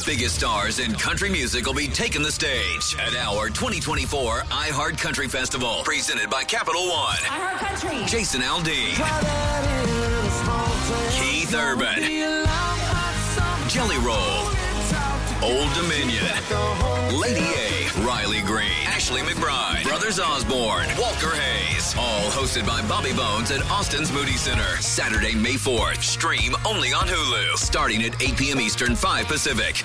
The biggest stars in country music will be taking the stage at our 2024 iHeart Country Festival, presented by Capital One. iHeart Country. Jason Aldean. Keith Urban. Jelly Roll. Old Dominion. Lady A. Riley Green. Ashley McBryde. Brothers Osborne. Walker Hayes. All hosted by Bobby Bones at Austin's Moody Center. Saturday, May 4th. Stream only on Hulu. Starting at 8 p.m. Eastern, 5 Pacific.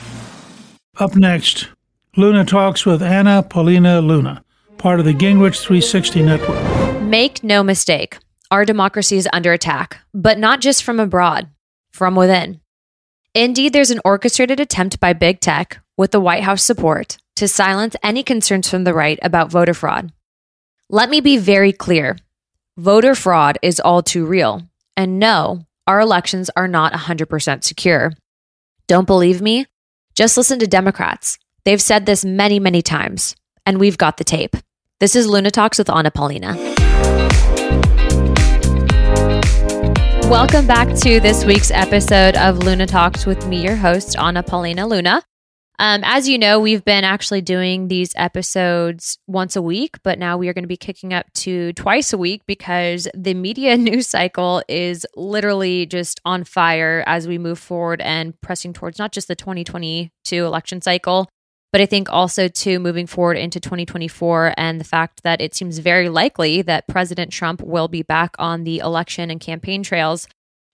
Up next, Luna talks with Anna Paulina Luna, part of the Gingrich 360 network. Make no mistake, our democracy is under attack, but not just from abroad, from within. Indeed, there's an orchestrated attempt by big tech, with the White House support, to silence any concerns from the right about voter fraud. Let me be very clear voter fraud is all too real. And no, our elections are not 100% secure. Don't believe me? Just listen to Democrats. They've said this many, many times, and we've got the tape. This is Luna Talks with Anna Paulina. Welcome back to this week's episode of Luna Talks with me, your host, Anna Paulina Luna. Um, as you know, we've been actually doing these episodes once a week, but now we are going to be kicking up to twice a week because the media news cycle is literally just on fire as we move forward and pressing towards not just the 2022 election cycle, but I think also to moving forward into 2024 and the fact that it seems very likely that President Trump will be back on the election and campaign trails.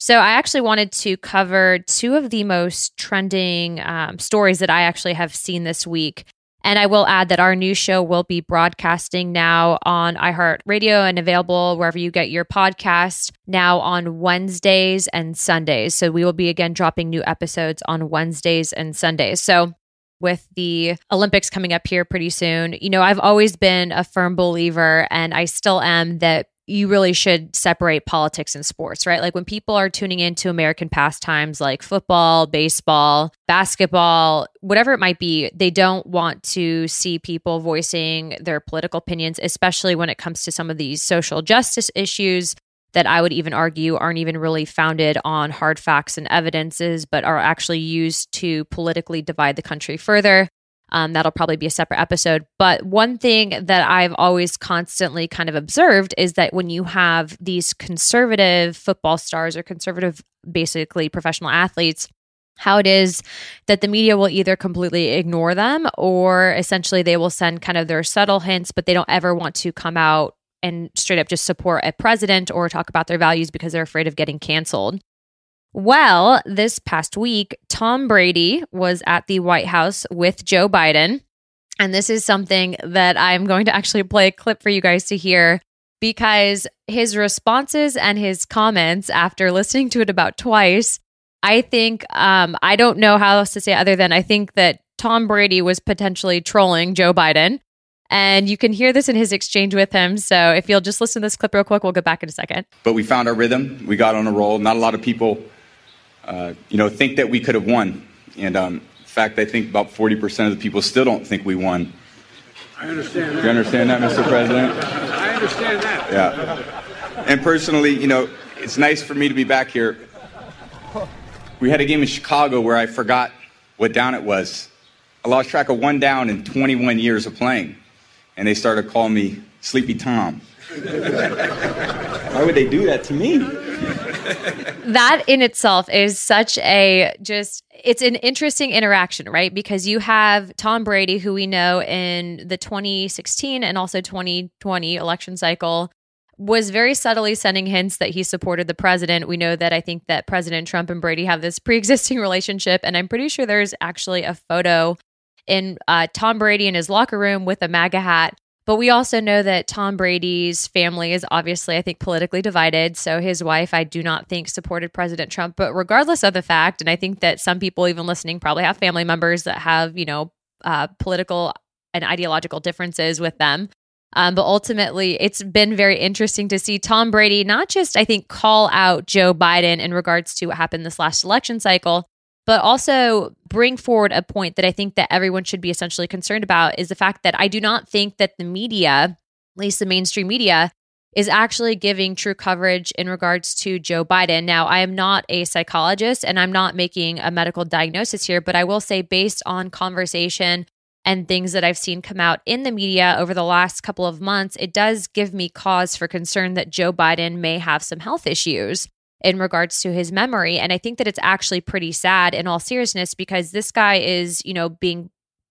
So I actually wanted to cover two of the most trending um, stories that I actually have seen this week. And I will add that our new show will be broadcasting now on iHeartRadio and available wherever you get your podcast now on Wednesdays and Sundays. So we will be again dropping new episodes on Wednesdays and Sundays. So with the Olympics coming up here pretty soon, you know, I've always been a firm believer, and I still am, that you really should separate politics and sports, right? Like when people are tuning into American pastimes like football, baseball, basketball, whatever it might be, they don't want to see people voicing their political opinions, especially when it comes to some of these social justice issues that I would even argue aren't even really founded on hard facts and evidences, but are actually used to politically divide the country further. Um, that'll probably be a separate episode. But one thing that I've always constantly kind of observed is that when you have these conservative football stars or conservative, basically professional athletes, how it is that the media will either completely ignore them or essentially they will send kind of their subtle hints, but they don't ever want to come out and straight up just support a president or talk about their values because they're afraid of getting canceled. Well, this past week, Tom Brady was at the White House with Joe Biden. And this is something that I'm going to actually play a clip for you guys to hear because his responses and his comments after listening to it about twice, I think, um, I don't know how else to say other than I think that Tom Brady was potentially trolling Joe Biden. And you can hear this in his exchange with him. So if you'll just listen to this clip real quick, we'll get back in a second. But we found our rhythm. We got on a roll. Not a lot of people uh, you know, think that we could have won. And um, in fact, I think about 40% of the people still don't think we won. I understand that. You understand that, Mr. President? I understand that. Yeah. And personally, you know, it's nice for me to be back here. We had a game in Chicago where I forgot what down it was. I lost track of one down in 21 years of playing. And they started calling me Sleepy Tom. Why would they do that to me? That in itself is such a just it's an interesting interaction, right? Because you have Tom Brady, who we know in the 2016 and also 2020 election cycle was very subtly sending hints that he supported the president. We know that I think that President Trump and Brady have this pre-existing relationship, and I'm pretty sure there's actually a photo in uh, Tom Brady in his locker room with a MAGA hat. But we also know that Tom Brady's family is obviously, I think, politically divided. So his wife, I do not think, supported President Trump. But regardless of the fact, and I think that some people, even listening, probably have family members that have, you know, uh, political and ideological differences with them. Um, but ultimately, it's been very interesting to see Tom Brady not just, I think, call out Joe Biden in regards to what happened this last election cycle, but also bring forward a point that I think that everyone should be essentially concerned about is the fact that I do not think that the media, at least the mainstream media, is actually giving true coverage in regards to Joe Biden. Now, I am not a psychologist and I'm not making a medical diagnosis here, but I will say, based on conversation and things that I've seen come out in the media over the last couple of months, it does give me cause for concern that Joe Biden may have some health issues in regards to his memory. And I think that it's actually pretty sad in all seriousness because this guy is, you know, being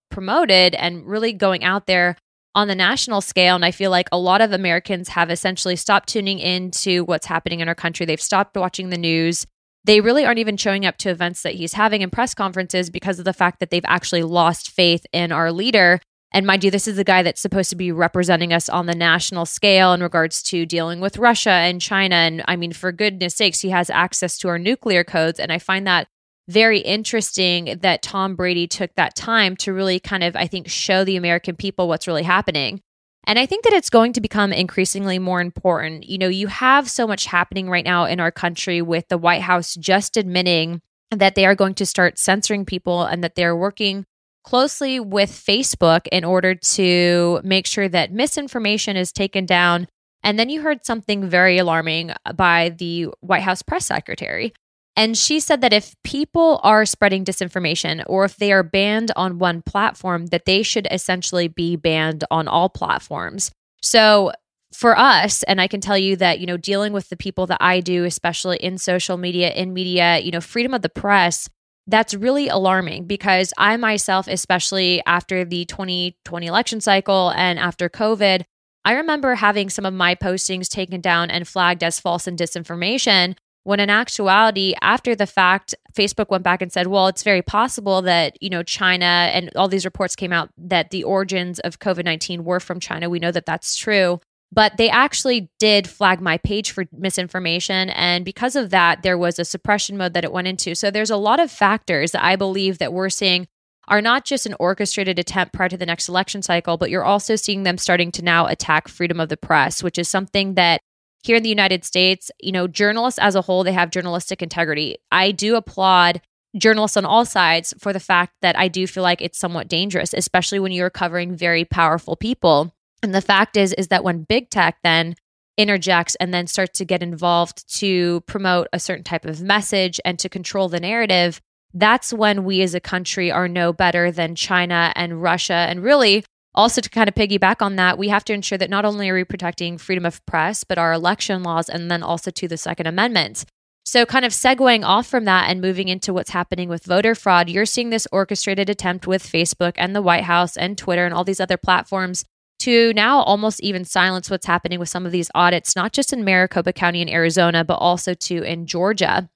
promoted and really going out there on the national scale. And I feel like a lot of Americans have essentially stopped tuning into what's happening in our country. They've stopped watching the news they really aren't even showing up to events that he's having and press conferences because of the fact that they've actually lost faith in our leader. And mind you, this is the guy that's supposed to be representing us on the national scale in regards to dealing with Russia and China. And I mean, for goodness sakes, he has access to our nuclear codes. And I find that very interesting that Tom Brady took that time to really kind of, I think, show the American people what's really happening. And I think that it's going to become increasingly more important. You know, you have so much happening right now in our country with the White House just admitting that they are going to start censoring people and that they're working closely with Facebook in order to make sure that misinformation is taken down. And then you heard something very alarming by the White House press secretary. And she said that if people are spreading disinformation or if they are banned on one platform, that they should essentially be banned on all platforms. So for us, and I can tell you that, you know, dealing with the people that I do, especially in social media, in media, you know, freedom of the press, that's really alarming because I myself, especially after the 2020 election cycle and after COVID, I remember having some of my postings taken down and flagged as false and disinformation when in actuality after the fact facebook went back and said well it's very possible that you know china and all these reports came out that the origins of covid-19 were from china. We know that that's true but they actually did flag my page for misinformation and because of that there was a suppression mode that it went into so there's a lot of factors that i believe that we're seeing are not just an orchestrated attempt prior to the next election cycle but you're also seeing them starting to now attack freedom of the press which is something that here in the United States, you know, journalists as a whole, they have journalistic integrity. I do applaud journalists on all sides for the fact that I do feel like it's somewhat dangerous, especially when you're covering very powerful people. And the fact is is that when big tech then interjects and then starts to get involved to promote a certain type of message and to control the narrative, that's when we as a country are no better than China and Russia and really also, to kind of piggyback on that, we have to ensure that not only are we protecting freedom of press, but our election laws, and then also to the Second Amendment. So, kind of segueing off from that and moving into what's happening with voter fraud, you're seeing this orchestrated attempt with Facebook and the White House and Twitter and all these other platforms to now almost even silence what's happening with some of these audits, not just in Maricopa County in Arizona, but also to in Georgia.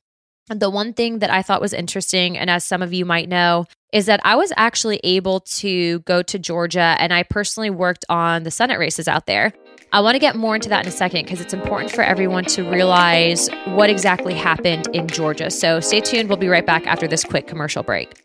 The one thing that I thought was interesting, and as some of you might know, is that I was actually able to go to Georgia and I personally worked on the Senate races out there. I want to get more into that in a second because it's important for everyone to realize what exactly happened in Georgia. So stay tuned. We'll be right back after this quick commercial break.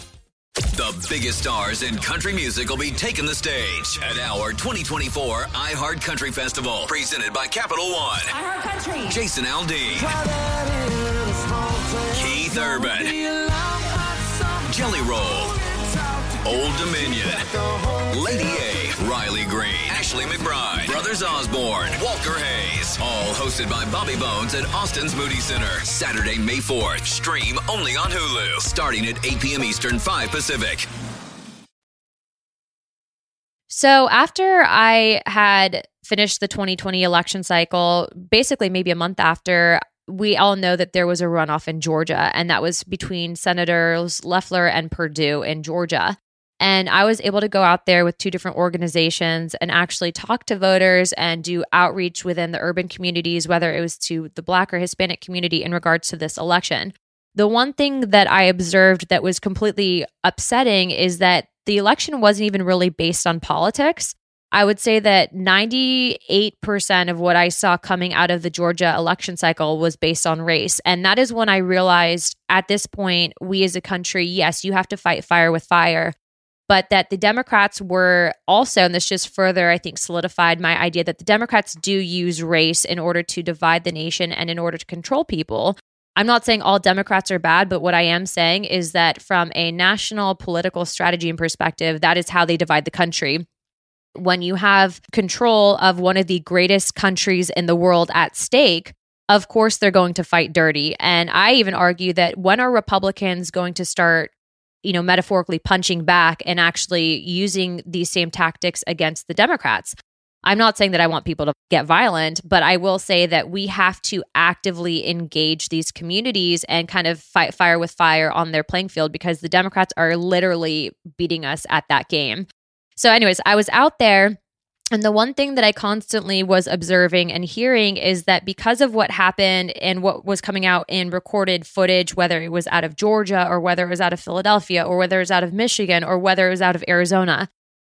Biggest stars in country music will be taking the stage at our 2024 iHeart Country Festival, presented by Capital One. iHeart Country. Jason Aldean, Keith Urban, Jelly Roll, Old Dominion, Lady A, Riley Green, Ashley McBryde, Brothers Osborne, Walker Hayes. All hosted by Bobby Bones at Austin's Moody Center. Saturday, May 4th. Stream only on Hulu. Starting at 8 p.m. Eastern, 5 Pacific. So after I had finished the 2020 election cycle, basically maybe a month after, we all know that there was a runoff in Georgia, and that was between Senators Loeffler and Perdue in Georgia. And I was able to go out there with two different organizations and actually talk to voters and do outreach within the urban communities, whether it was to the Black or Hispanic community in regards to this election. The one thing that I observed that was completely upsetting is that the election wasn't even really based on politics. I would say that 98% of what I saw coming out of the Georgia election cycle was based on race. And that is when I realized at this point, we as a country, yes, you have to fight fire with fire, but that the Democrats were also, and this just further, I think, solidified my idea that the Democrats do use race in order to divide the nation and in order to control people. I'm not saying all Democrats are bad, but what I am saying is that from a national political strategy and perspective, that is how they divide the country. When you have control of one of the greatest countries in the world at stake, of course they're going to fight dirty. And I even argue that when are Republicans going to start, you know, metaphorically punching back and actually using these same tactics against the Democrats? I'm not saying that I want people to get violent, but I will say that we have to actively engage these communities and kind of fight fire with fire on their playing field because the Democrats are literally beating us at that game. So, anyways, I was out there. And the one thing that I constantly was observing and hearing is that because of what happened and what was coming out in recorded footage, whether it was out of Georgia or whether it was out of Philadelphia or whether it was out of Michigan or whether it was out of Arizona,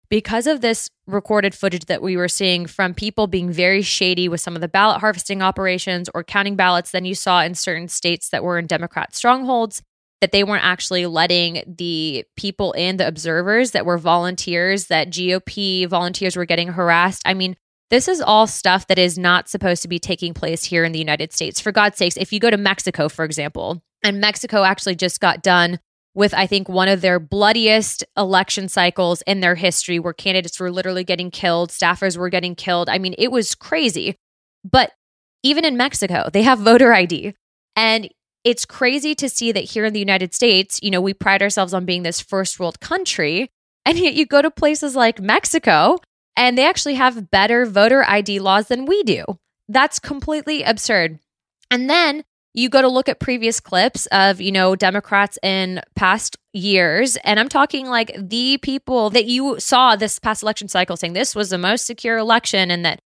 because of this recorded footage that we were seeing from people being very shady with some of the ballot harvesting operations or counting ballots than you saw in certain states that were in Democrat strongholds, that they weren't actually letting the people in, the observers that were volunteers, that GOP volunteers were getting harassed. I mean, this is all stuff that is not supposed to be taking place here in the United States. For God's sakes, if you go to Mexico, for example, and Mexico actually just got done with, I think, one of their bloodiest election cycles in their history where candidates were literally getting killed, staffers were getting killed. I mean, it was crazy. But even in Mexico, they have voter ID. And it's crazy to see that here in the United States, you know, we pride ourselves on being this first world country. And yet you go to places like Mexico and they actually have better voter ID laws than we do. That's completely absurd. And then you go to look at previous clips of, you know, Democrats in past years, and I'm talking like the people that you saw this past election cycle saying this was the most secure election and that,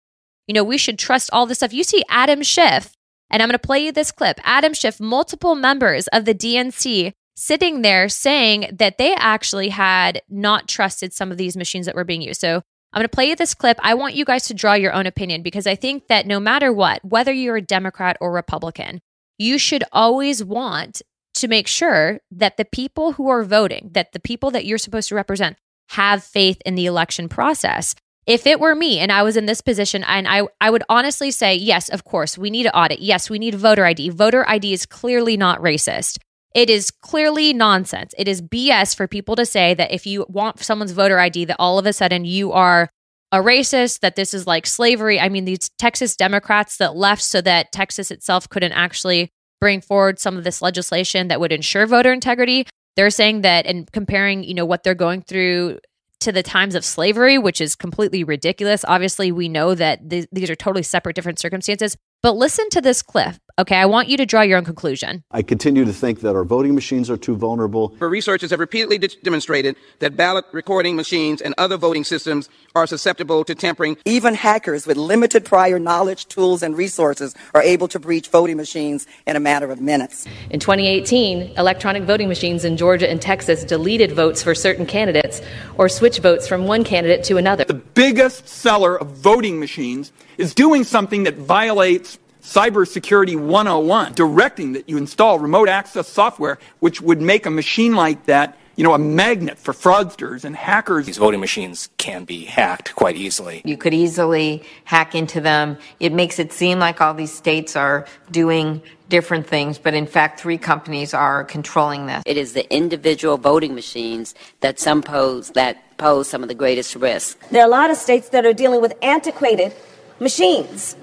you know, we should trust all this stuff. You see Adam Schiff and I'm going to play you this clip. Adam Schiff, multiple members of the DNC sitting there saying that they actually had not trusted some of these machines that were being used. So I'm going to play you this clip. I want you guys to draw your own opinion because I think that no matter what, whether you're a Democrat or Republican, you should always want to make sure that the people who are voting, that the people that you're supposed to represent, have faith in the election process if it were me and I was in this position, and I, I would honestly say, yes, of course, we need an audit. Yes, we need voter ID. Voter ID is clearly not racist. It is clearly nonsense. It is BS for people to say that if you want someone's voter ID, that all of a sudden you are a racist, that this is like slavery. I mean, these Texas Democrats that left so that Texas itself couldn't actually bring forward some of this legislation that would ensure voter integrity. They're saying that and comparing, you know, what they're going through to the times of slavery, which is completely ridiculous. Obviously, we know that th- these are totally separate, different circumstances. But listen to this clip. Okay, I want you to draw your own conclusion. I continue to think that our voting machines are too vulnerable. For researchers have repeatedly de- demonstrated that ballot recording machines and other voting systems are susceptible to tampering. Even hackers with limited prior knowledge, tools, and resources are able to breach voting machines in a matter of minutes. In 2018, electronic voting machines in Georgia and Texas deleted votes for certain candidates or switched votes from one candidate to another. The biggest seller of voting machines is doing something that violates Cybersecurity 101, directing that you install remote access software, which would make a machine like that, you know, a magnet for fraudsters and hackers. These voting machines can be hacked quite easily. You could easily hack into them. It makes it seem like all these states are doing different things, but in fact, three companies are controlling this. It is the individual voting machines that some pose that pose some of the greatest risk. There are a lot of states that are dealing with antiquated machines,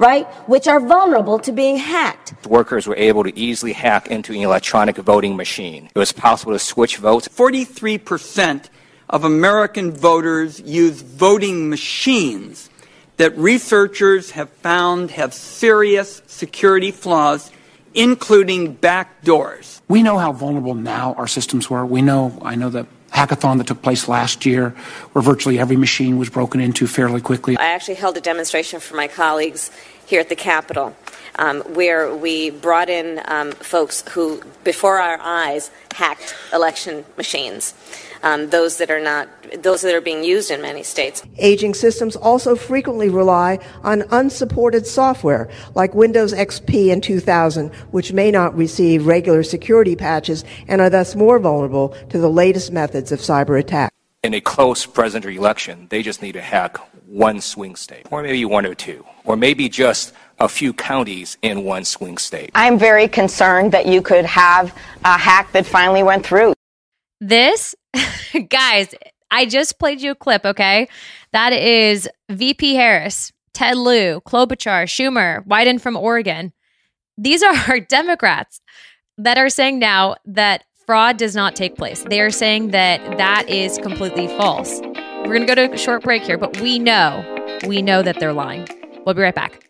right, which are vulnerable to being hacked. Workers were able to easily hack into an electronic voting machine. It was possible to switch votes. 43% of American voters use voting machines that researchers have found have serious security flaws, including backdoors. We know how vulnerable now our systems were. We know, I know the hackathon that took place last year, where virtually every machine was broken into fairly quickly. I actually held a demonstration for my colleagues here at the Capitol. Um, where we brought in um, folks who, before our eyes, hacked election machines. Um, those that are not, those that are being used in many states. Aging systems also frequently rely on unsupported software like Windows XP in 2000, which may not receive regular security patches and are thus more vulnerable to the latest methods of cyber attack. In a close presidential election, they just need to hack one swing state, or maybe one or two, or maybe just a few counties in one swing state. I'm very concerned that you could have a hack that finally went through. This, guys, I just played you a clip, okay? That is VP Harris, Ted Lieu, Klobuchar, Schumer, Wyden from Oregon. These are Democrats that are saying now that fraud does not take place. They are saying that that is completely false. We're going to go to a short break here, but we know, we know that they're lying. We'll be right back.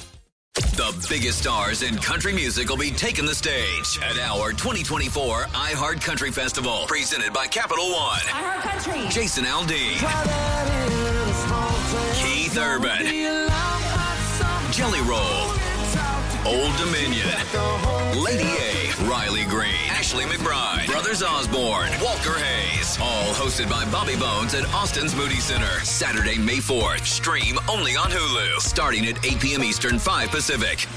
The biggest stars in country music will be taking the stage at our 2024 iHeart Country Festival, presented by Capital One. iHeart Country. Jason Aldean, Keith Urban, Jelly Roll, Old Dominion, Lady A, Riley Green, Ashley McBryde, Brothers Osborne, Walker Hayes. All hosted by Bobby Bones at Austin's Moody Center. Saturday, May 4th. Stream only on Hulu. Starting at 8 p.m. Eastern, 5 Pacific.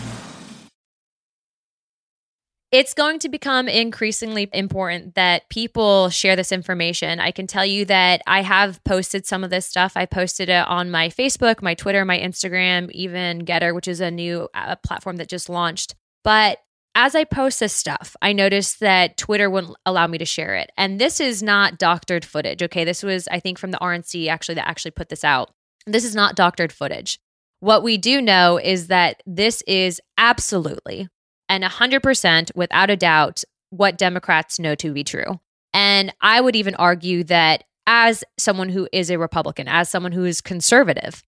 It's going to become increasingly important that people share this information. I can tell you that I have posted some of this stuff. I posted it on my Facebook, my Twitter, my Instagram, even Gettr, which is a new uh, platform that just launched. But as I post this stuff, I noticed that Twitter wouldn't allow me to share it. And this is not doctored footage. Okay. This was, I think, from the RNC actually that actually put this out. This is not doctored footage. What we do know is that this is absolutely and 100% without a doubt what Democrats know to be true. And I would even argue that as someone who is a Republican, as someone who is conservative,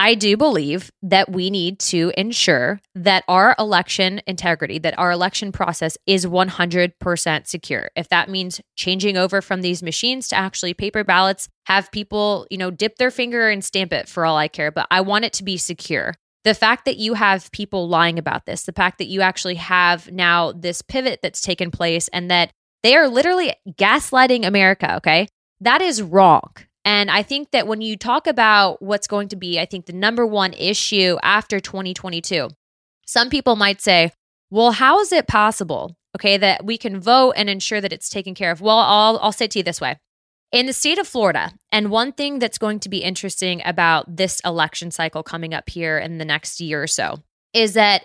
I do believe that we need to ensure that our election integrity, that our election process is 100% secure. If that means changing over from these machines to actually paper ballots, have people, you know, dip their finger and stamp it for all I care, but I want it to be secure. The fact that you have people lying about this, the fact that you actually have now this pivot that's taken place and that they are literally gaslighting America, okay? That is wrong. And I think that when you talk about what's going to be, I think the number one issue after 2022, some people might say, well, how is it possible, okay, that we can vote and ensure that it's taken care of? Well, I'll, I'll say to you this way. In the state of Florida, and one thing that's going to be interesting about this election cycle coming up here in the next year or so is that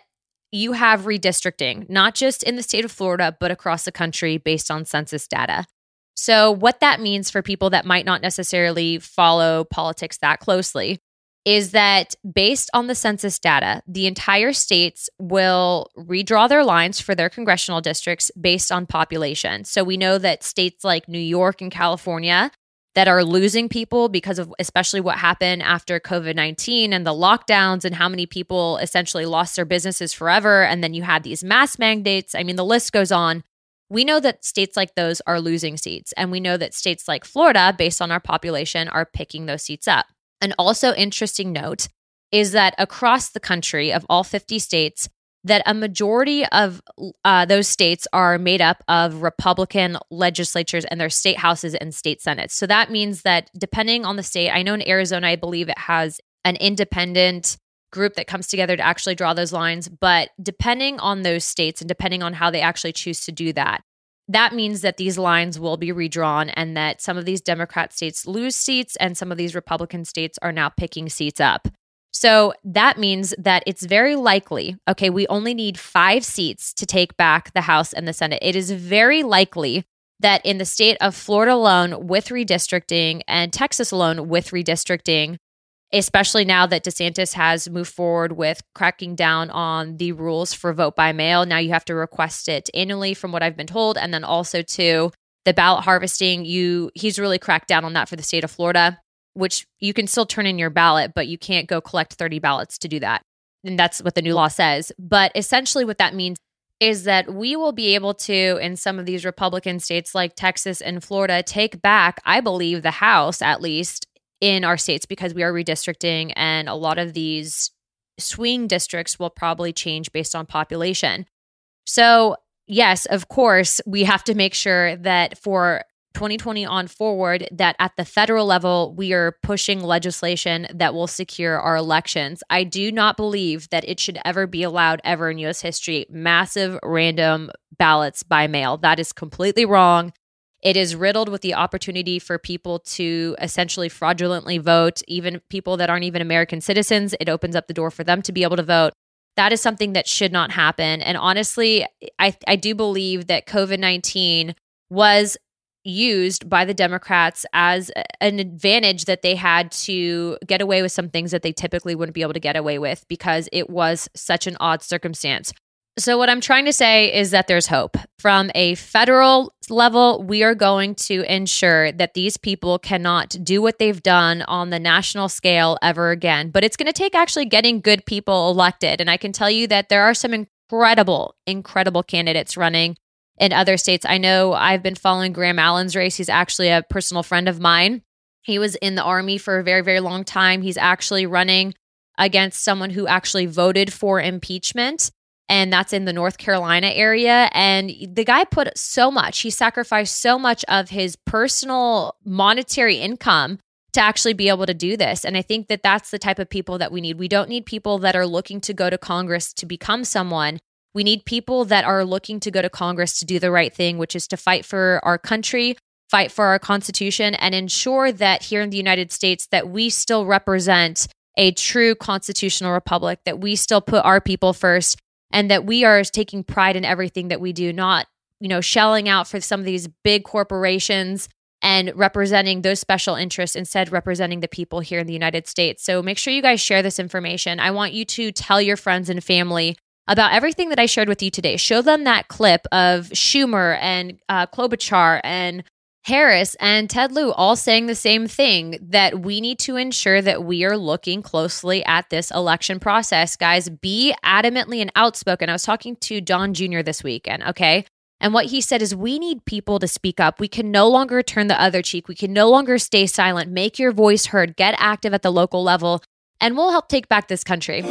you have redistricting, not just in the state of Florida, but across the country based on census data. So, what that means for people that might not necessarily follow politics that closely is that based on the census data, the entire states will redraw their lines for their congressional districts based on population. So, we know that states like New York and California that are losing people because of especially what happened after COVID 19 and the lockdowns and how many people essentially lost their businesses forever. And then you had these mask mandates. I mean, the list goes on. We know that states like those are losing seats. And we know that states like Florida, based on our population, are picking those seats up. An also interesting note is that across the country of all 50 states, that a majority of uh, those states are made up of Republican legislatures and their state houses and state senates. So that means that depending on the state, I know in Arizona, I believe it has an independent group that comes together to actually draw those lines. But depending on those states and depending on how they actually choose to do that, that means that these lines will be redrawn and that some of these Democrat states lose seats and some of these Republican states are now picking seats up. So that means that it's very likely, okay, we only need five seats to take back the House and the Senate. It is very likely that in the state of Florida alone with redistricting and Texas alone with redistricting, especially now that DeSantis has moved forward with cracking down on the rules for vote by mail. Now you have to request it annually from what I've been told and then also to the ballot harvesting, you he's really cracked down on that for the state of Florida which you can still turn in your ballot, but you can't go collect 30 ballots to do that. And that's what the new law says. But essentially, what that means is that we will be able to, in some of these Republican states like Texas and Florida, take back, I believe, the House at least in our states because we are redistricting and a lot of these swing districts will probably change based on population. So, yes, of course, we have to make sure that for 2020 on forward that at the federal level, we are pushing legislation that will secure our elections. I do not believe that it should ever be allowed, ever in US history, massive random ballots by mail. That is completely wrong. It is riddled with the opportunity for people to essentially fraudulently vote, even people that aren't even American citizens. It opens up the door for them to be able to vote. That is something that should not happen. And honestly, I, I do believe that COVID 19 was used by the Democrats as an advantage that they had to get away with some things that they typically wouldn't be able to get away with because it was such an odd circumstance. So, what I'm trying to say is that there's hope. From a federal level, we are going to ensure that these people cannot do what they've done on the national scale ever again. But it's going to take actually getting good people elected. And I can tell you that there are some incredible, incredible candidates running in other states. I know I've been following Graham Allen's race. He's actually a personal friend of mine. He was in the army for a very, very long time. He's actually running against someone who actually voted for impeachment. And that's in the North Carolina area. And the guy put so much, he sacrificed so much of his personal monetary income to actually be able to do this. And I think that that's the type of people that we need. We don't need people that are looking to go to Congress to become someone. We need people that are looking to go to Congress to do the right thing, which is to fight for our country, fight for our constitution and ensure that here in the United States that we still represent a true constitutional republic, that we still put our people first and that we are taking pride in everything that we do, not, you know, shelling out for some of these big corporations and representing those special interests instead representing the people here in the United States. So make sure you guys share this information. I want you to tell your friends and family about everything that I shared with you today. Show them that clip of Schumer and uh, Klobuchar and Harris and Ted Lieu all saying the same thing that we need to ensure that we are looking closely at this election process. Guys, be adamantly and outspoken. I was talking to Don Jr. this weekend, okay? And what he said is, we need people to speak up. We can no longer turn the other cheek. We can no longer stay silent. Make your voice heard. Get active at the local level, and we'll help take back this country.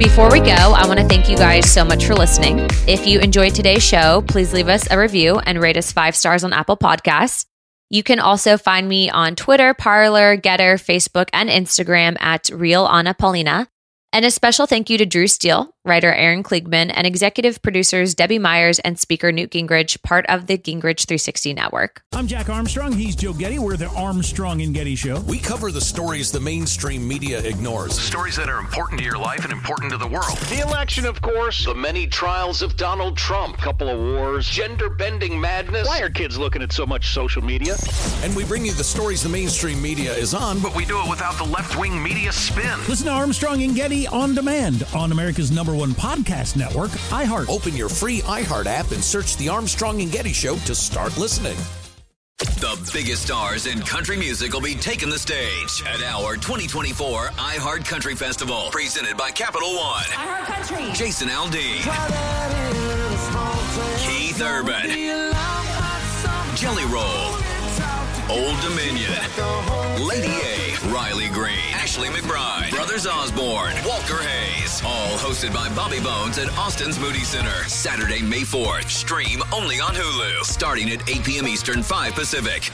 Before we go, I want to thank you guys so much for listening. If you enjoyed today's show, please leave us a review and rate us five stars on Apple Podcasts. You can also find me on Twitter, Parler, Gettr, Facebook, and Instagram at Real Anna Paulina. And a special thank you to Drew Steele, writer Aaron Kliegman, and executive producers Debbie Myers and speaker Newt Gingrich, part of the Gingrich 360 Network. I'm Jack Armstrong. He's Joe Getty. We're the Armstrong and Getty Show. We cover the stories the mainstream media ignores. Stories that are important to your life and important to the world. The election, of course. The many trials of Donald Trump. Couple of wars. Gender bending madness. Why are kids looking at so much social media? And we bring you the stories the mainstream media is on, But we do it without the left wing media spin. Listen to Armstrong and Getty on demand on America's number one podcast network, iHeart. Open your free iHeart app and search The Armstrong and Getty Show to start listening. The The biggest stars in country music will be taking the stage at our 2024 iHeart Country Festival, presented by Capital One. iHeart Country. Jason Aldean, Keith Urban, Jelly Roll, Old Dominion, Lady A, Riley Green, Ashley McBryde, Brothers Osborne, Walker Hayes. All hosted by Bobby Bones at Austin's Moody Center. Saturday, May 4th. Stream only on Hulu. Starting at 8 p.m. Eastern, 5 Pacific.